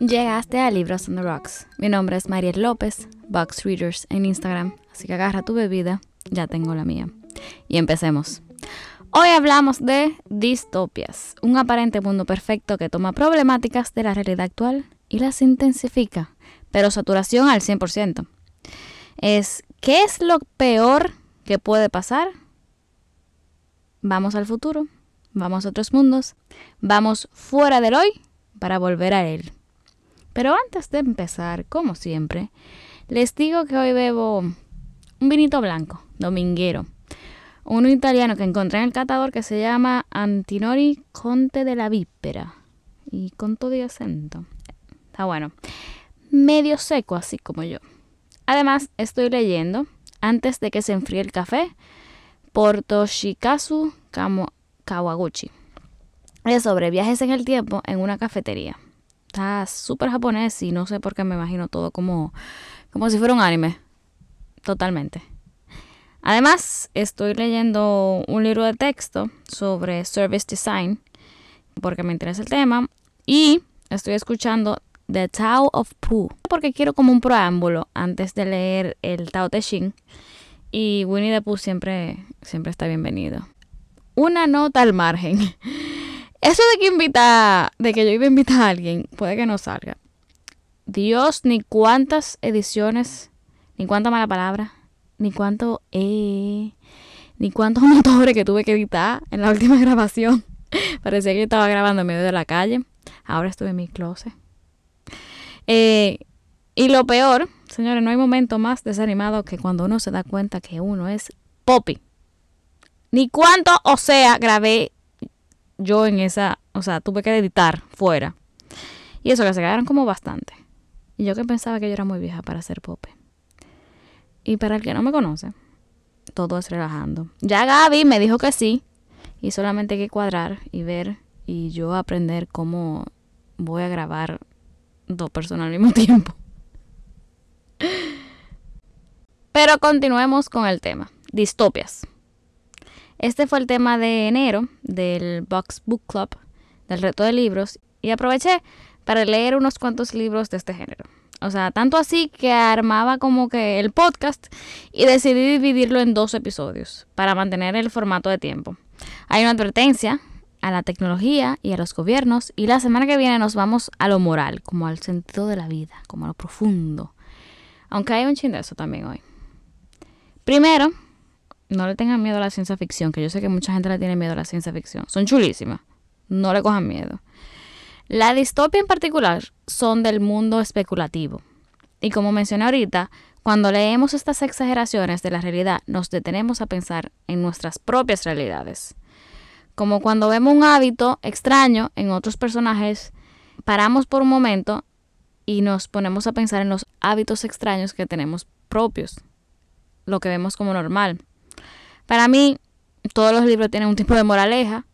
Llegaste a Libros on the Rocks. Mi nombre es Mariel López, Box Readers en Instagram, así que agarra tu bebida, ya tengo la mía. Y empecemos. Hoy hablamos de distopias, un aparente mundo perfecto que toma problemáticas de la realidad actual y las intensifica, pero saturación al 100%. Es, ¿qué es lo peor que puede pasar? Vamos al futuro, vamos a otros mundos, vamos fuera del hoy para volver a él. Pero antes de empezar, como siempre, les digo que hoy bebo un vinito blanco, dominguero. Uno italiano que encontré en el catador que se llama Antinori Conte de la Vípera. Y con todo y acento. Está bueno. Medio seco, así como yo. Además, estoy leyendo, antes de que se enfríe el café, por Toshikazu Kawaguchi. Es sobre viajes en el tiempo en una cafetería está súper japonés y no sé por qué me imagino todo como, como si fuera un anime. Totalmente. Además, estoy leyendo un libro de texto sobre service design porque me interesa el tema y estoy escuchando The Tao of Pooh porque quiero como un preámbulo antes de leer el Tao Te Ching y Winnie the Pooh siempre, siempre está bienvenido. Una nota al margen. Eso de que invita, de que yo iba a invitar a alguien, puede que no salga. Dios, ni cuántas ediciones, ni cuánta mala palabra, ni cuánto eh, ni cuántos motores que tuve que editar en la última grabación. Parecía que estaba grabando en medio de la calle. Ahora estoy en mi closet. Eh, y lo peor, señores, no hay momento más desanimado que cuando uno se da cuenta que uno es Poppy. Ni cuánto, o sea, grabé yo en esa, o sea, tuve que editar fuera. Y eso que se quedaron como bastante. Y yo que pensaba que yo era muy vieja para hacer pope. Y para el que no me conoce, todo es relajando. Ya Gaby me dijo que sí. Y solamente hay que cuadrar y ver y yo aprender cómo voy a grabar dos personas al mismo tiempo. Pero continuemos con el tema. Distopias. Este fue el tema de enero del Box Book Club, del reto de libros, y aproveché para leer unos cuantos libros de este género. O sea, tanto así que armaba como que el podcast y decidí dividirlo en dos episodios para mantener el formato de tiempo. Hay una advertencia a la tecnología y a los gobiernos y la semana que viene nos vamos a lo moral, como al sentido de la vida, como a lo profundo. Aunque hay un chin de eso también hoy. Primero, no le tengan miedo a la ciencia ficción, que yo sé que mucha gente le tiene miedo a la ciencia ficción. Son chulísimas. No le cojan miedo. La distopia en particular son del mundo especulativo. Y como mencioné ahorita, cuando leemos estas exageraciones de la realidad, nos detenemos a pensar en nuestras propias realidades. Como cuando vemos un hábito extraño en otros personajes, paramos por un momento y nos ponemos a pensar en los hábitos extraños que tenemos propios, lo que vemos como normal. Para mí, todos los libros tienen un tipo de moraleja.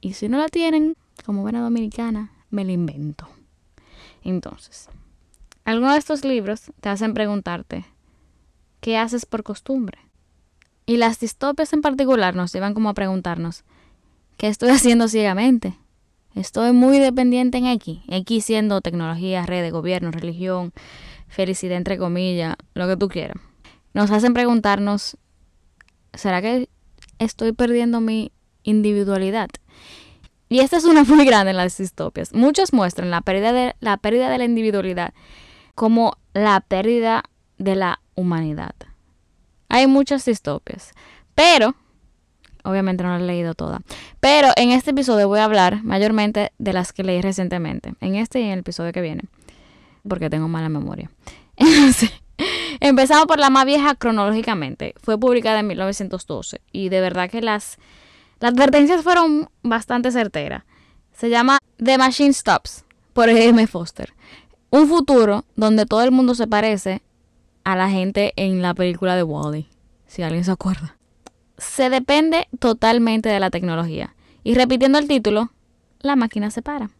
Y si no la tienen, como buena dominicana, me la invento. Entonces, algunos de estos libros te hacen preguntarte, ¿qué haces por costumbre? Y las distopias en particular nos llevan como a preguntarnos, ¿qué estoy haciendo ciegamente? Estoy muy dependiente en X, X siendo tecnología, redes, gobierno, religión, felicidad entre comillas, lo que tú quieras. Nos hacen preguntarnos ¿será que estoy perdiendo mi individualidad? Y esta es una muy grande en las distopias. Muchos muestran la pérdida de la, pérdida de la individualidad como la pérdida de la humanidad. Hay muchas distopias, pero obviamente no las he leído todas. Pero en este episodio voy a hablar mayormente de las que leí recientemente, en este y en el episodio que viene, porque tengo mala memoria. Empezamos por la más vieja cronológicamente. Fue publicada en 1912 y de verdad que las, las advertencias fueron bastante certeras. Se llama The Machine Stops por E.M. Foster. Un futuro donde todo el mundo se parece a la gente en la película de Wally, si alguien se acuerda. Se depende totalmente de la tecnología. Y repitiendo el título, la máquina se para.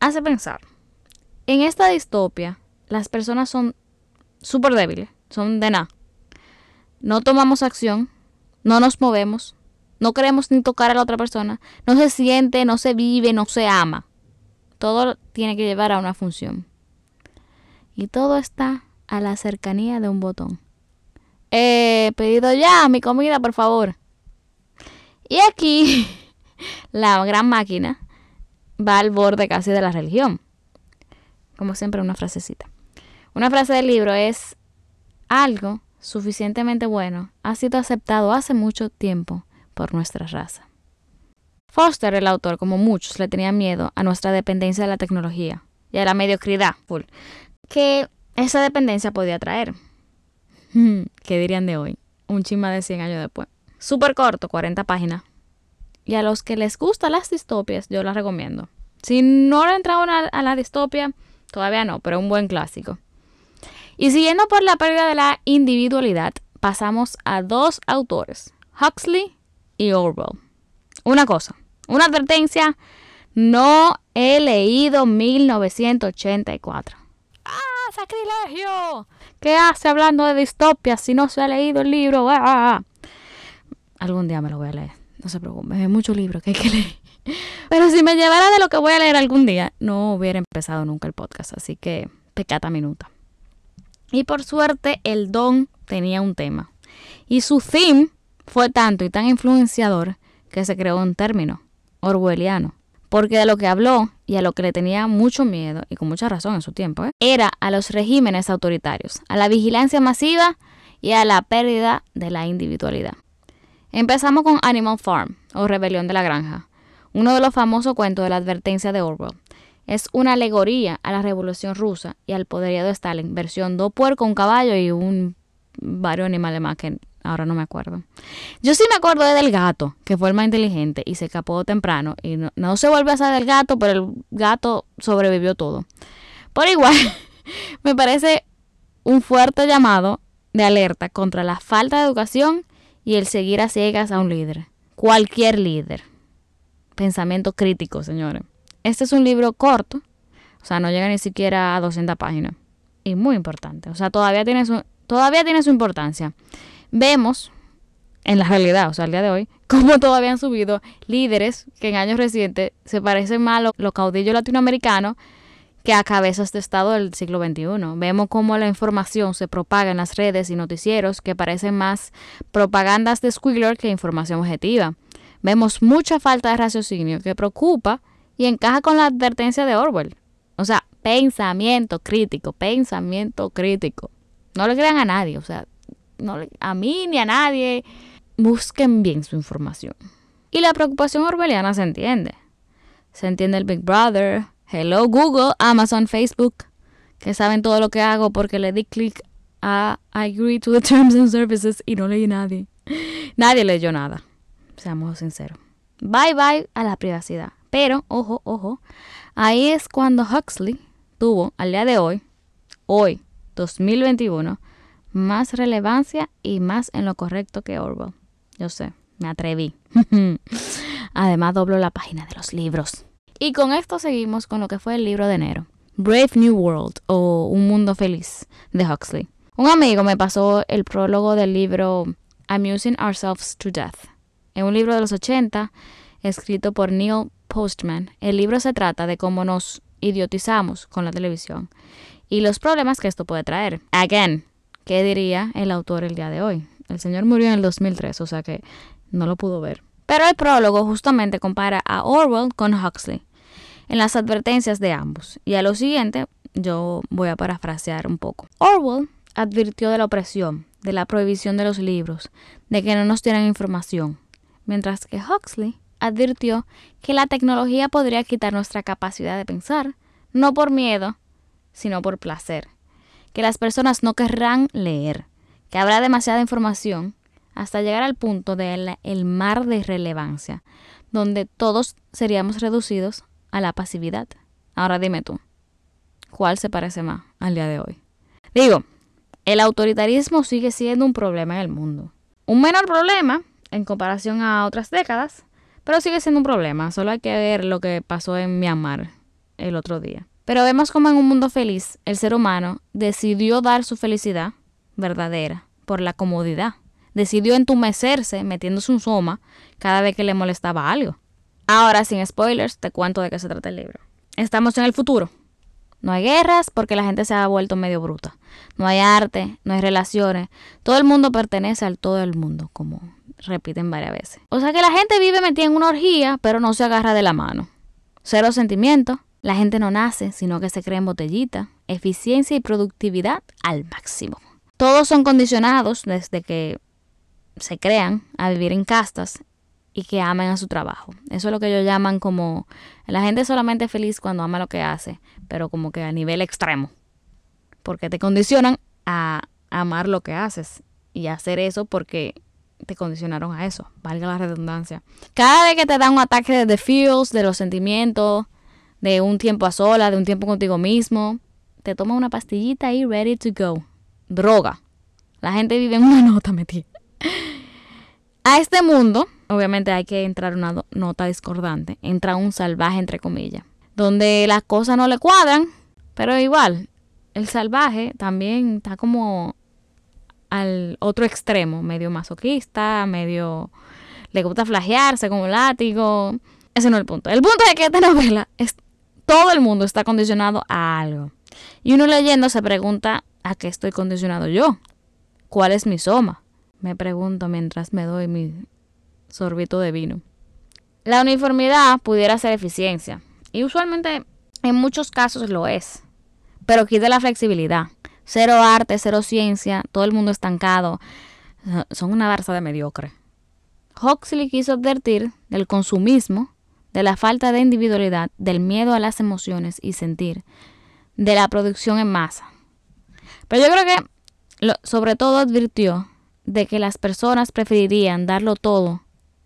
Hace pensar. En esta distopia, las personas son súper débiles, son de nada. No tomamos acción, no nos movemos, no queremos ni tocar a la otra persona, no se siente, no se vive, no se ama. todo tiene que llevar a una función. Y todo está a la cercanía de un botón. Eh, pedido ya, mi comida, por favor. Y aquí, la gran máquina va al borde casi de la religión. Como siempre, una frasecita. Una frase del libro es algo suficientemente bueno ha sido aceptado hace mucho tiempo por nuestra raza. Foster, el autor, como muchos, le tenía miedo a nuestra dependencia de la tecnología y a la mediocridad que esa dependencia podía traer. ¿Qué dirían de hoy? Un chisma de 100 años después. Súper corto, 40 páginas. Y a los que les gustan las distopias, yo las recomiendo. Si no han entrado a la distopia, todavía no, pero un buen clásico. Y siguiendo por la pérdida de la individualidad, pasamos a dos autores, Huxley y Orwell. Una cosa, una advertencia, no he leído 1984. ¡Ah, sacrilegio! ¿Qué hace hablando de distopias si no se ha leído el libro? ¡Ah! ah, ah! Algún día me lo voy a leer. No se preocupe, hay muchos libros que hay que leer. Pero si me llevara de lo que voy a leer algún día, no hubiera empezado nunca el podcast. Así que pecata minuta. Y por suerte, el don tenía un tema. Y su theme fue tanto y tan influenciador que se creó un término, orwelliano. Porque de lo que habló y a lo que le tenía mucho miedo, y con mucha razón en su tiempo, ¿eh? era a los regímenes autoritarios, a la vigilancia masiva y a la pérdida de la individualidad. Empezamos con Animal Farm, o Rebelión de la Granja, uno de los famosos cuentos de la advertencia de Orwell. Es una alegoría a la Revolución Rusa y al poderío de Stalin, versión dos puercos, un caballo y un varios animales más que ahora no me acuerdo. Yo sí me acuerdo del gato, que fue el más inteligente y se escapó temprano y no, no se volvió a saber del gato, pero el gato sobrevivió todo. Por igual, me parece un fuerte llamado de alerta contra la falta de educación y el seguir a ciegas a un líder. Cualquier líder. Pensamiento crítico, señores. Este es un libro corto, o sea, no llega ni siquiera a 200 páginas. Y muy importante, o sea, todavía tiene su, todavía tiene su importancia. Vemos en la realidad, o sea, al día de hoy, cómo todavía han subido líderes que en años recientes se parecen más a los caudillos latinoamericanos que a cabezas de Estado del siglo XXI. Vemos cómo la información se propaga en las redes y noticieros que parecen más propagandas de Squigler que información objetiva. Vemos mucha falta de raciocinio que preocupa y encaja con la advertencia de Orwell. O sea, pensamiento crítico, pensamiento crítico. No le crean a nadie, o sea, no a mí ni a nadie. Busquen bien su información. Y la preocupación orwelliana se entiende. Se entiende el Big Brother, Hello Google, Amazon, Facebook, que saben todo lo que hago porque le di clic a I agree to the terms and services y no leí nadie. Nadie leyó nada. Seamos sinceros. Bye bye a la privacidad. Pero, ojo, ojo, ahí es cuando Huxley tuvo al día de hoy, hoy, 2021, más relevancia y más en lo correcto que Orwell. Yo sé, me atreví. Además, doblo la página de los libros. Y con esto seguimos con lo que fue el libro de enero, Brave New World o Un Mundo Feliz de Huxley. Un amigo me pasó el prólogo del libro Amusing Ourselves to Death. Es un libro de los 80 escrito por Neil Postman. El libro se trata de cómo nos idiotizamos con la televisión y los problemas que esto puede traer. Again, ¿qué diría el autor el día de hoy? El señor murió en el 2003, o sea que no lo pudo ver. Pero el prólogo justamente compara a Orwell con Huxley en las advertencias de ambos. Y a lo siguiente, yo voy a parafrasear un poco. Orwell advirtió de la opresión, de la prohibición de los libros, de que no nos dieran información, mientras que Huxley advirtió que la tecnología podría quitar nuestra capacidad de pensar, no por miedo, sino por placer, que las personas no querrán leer, que habrá demasiada información hasta llegar al punto del el mar de irrelevancia, donde todos seríamos reducidos a la pasividad. Ahora dime tú, ¿cuál se parece más al día de hoy? Digo, el autoritarismo sigue siendo un problema en el mundo. Un menor problema en comparación a otras décadas, pero sigue siendo un problema. Solo hay que ver lo que pasó en Myanmar el otro día. Pero vemos como en un mundo feliz el ser humano decidió dar su felicidad verdadera por la comodidad. Decidió entumecerse metiéndose un soma cada vez que le molestaba algo. Ahora, sin spoilers, te cuento de qué se trata el libro. estamos en el futuro. No hay guerras porque la gente se ha vuelto medio bruta. No hay arte, no hay relaciones. Todo el mundo pertenece al todo el mundo, como repiten varias veces. O sea que la gente vive metida en una orgía, pero no se agarra de la mano. Cero sentimientos. La gente no nace, sino que se crea en botellita. Eficiencia y productividad al máximo. Todos son condicionados desde que se crean a vivir en castas y que amen a su trabajo. Eso es lo que ellos llaman como la gente solamente feliz cuando ama lo que hace, pero como que a nivel extremo. Porque te condicionan a amar lo que haces y hacer eso porque te condicionaron a eso, valga la redundancia. Cada vez que te da un ataque de feels, de los sentimientos, de un tiempo a sola, de un tiempo contigo mismo, te toma una pastillita y ready to go. Droga. La gente vive en una nota metida. A este mundo, obviamente hay que entrar una nota discordante, entra un salvaje entre comillas, donde las cosas no le cuadran, pero igual, el salvaje también está como al otro extremo, medio masoquista, medio le gusta flagearse como un látigo. Ese no es el punto. El punto es que esta novela es todo el mundo está condicionado a algo. Y uno leyendo se pregunta a qué estoy condicionado yo. ¿Cuál es mi soma? Me pregunto mientras me doy mi sorbito de vino. La uniformidad pudiera ser eficiencia. Y usualmente en muchos casos lo es. Pero quita la flexibilidad. Cero arte, cero ciencia, todo el mundo estancado. Son una barza de mediocre. Huxley quiso advertir del consumismo, de la falta de individualidad, del miedo a las emociones y sentir, de la producción en masa. Pero yo creo que sobre todo advirtió de que las personas preferirían darlo todo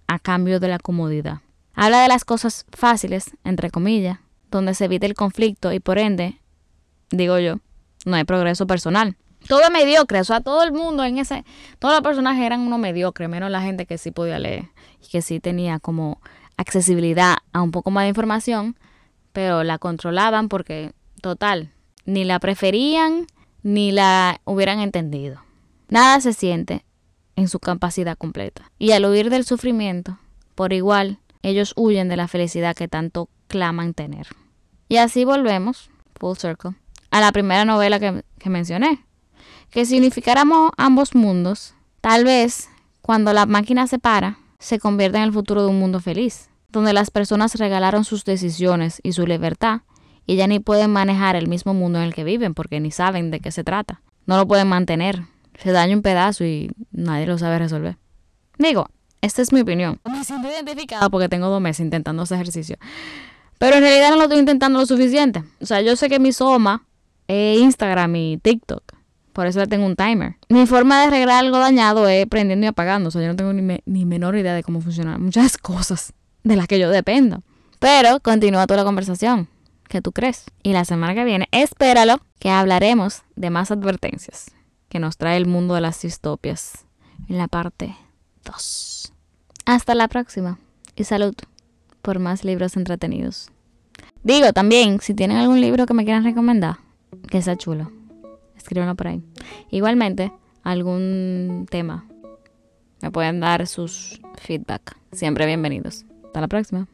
a cambio de la comodidad. Habla de las cosas fáciles, entre comillas, donde se evita el conflicto y por ende, digo yo, no hay progreso personal. Todo es mediocre, o sea, todo el mundo en ese, todos los personajes eran unos mediocres, menos la gente que sí podía leer y que sí tenía como accesibilidad a un poco más de información, pero la controlaban porque, total, ni la preferían ni la hubieran entendido. Nada se siente en su capacidad completa. Y al huir del sufrimiento, por igual, ellos huyen de la felicidad que tanto claman tener. Y así volvemos, full circle, a la primera novela que, que mencioné. Que si unificáramos ambos mundos, tal vez cuando la máquina se para, se convierta en el futuro de un mundo feliz, donde las personas regalaron sus decisiones y su libertad y ya ni pueden manejar el mismo mundo en el que viven porque ni saben de qué se trata. No lo pueden mantener. Se daña un pedazo y nadie lo sabe resolver. Digo, esta es mi opinión. Me siento identificada porque tengo dos meses intentando ese ejercicio. Pero en realidad no lo estoy intentando lo suficiente. O sea, yo sé que mi soma es Instagram y TikTok. Por eso le tengo un timer. Mi forma de arreglar algo dañado es prendiendo y apagando. O sea, yo no tengo ni, ni menor idea de cómo funcionan muchas cosas de las que yo dependo. Pero continúa toda la conversación que tú crees. Y la semana que viene, espéralo, que hablaremos de más advertencias que nos trae el mundo de las distopias en la parte 2. Hasta la próxima y salud por más libros entretenidos. Digo también, si tienen algún libro que me quieran recomendar, que sea chulo, escríbanlo por ahí. Igualmente, algún tema, me pueden dar sus feedback. Siempre bienvenidos. Hasta la próxima.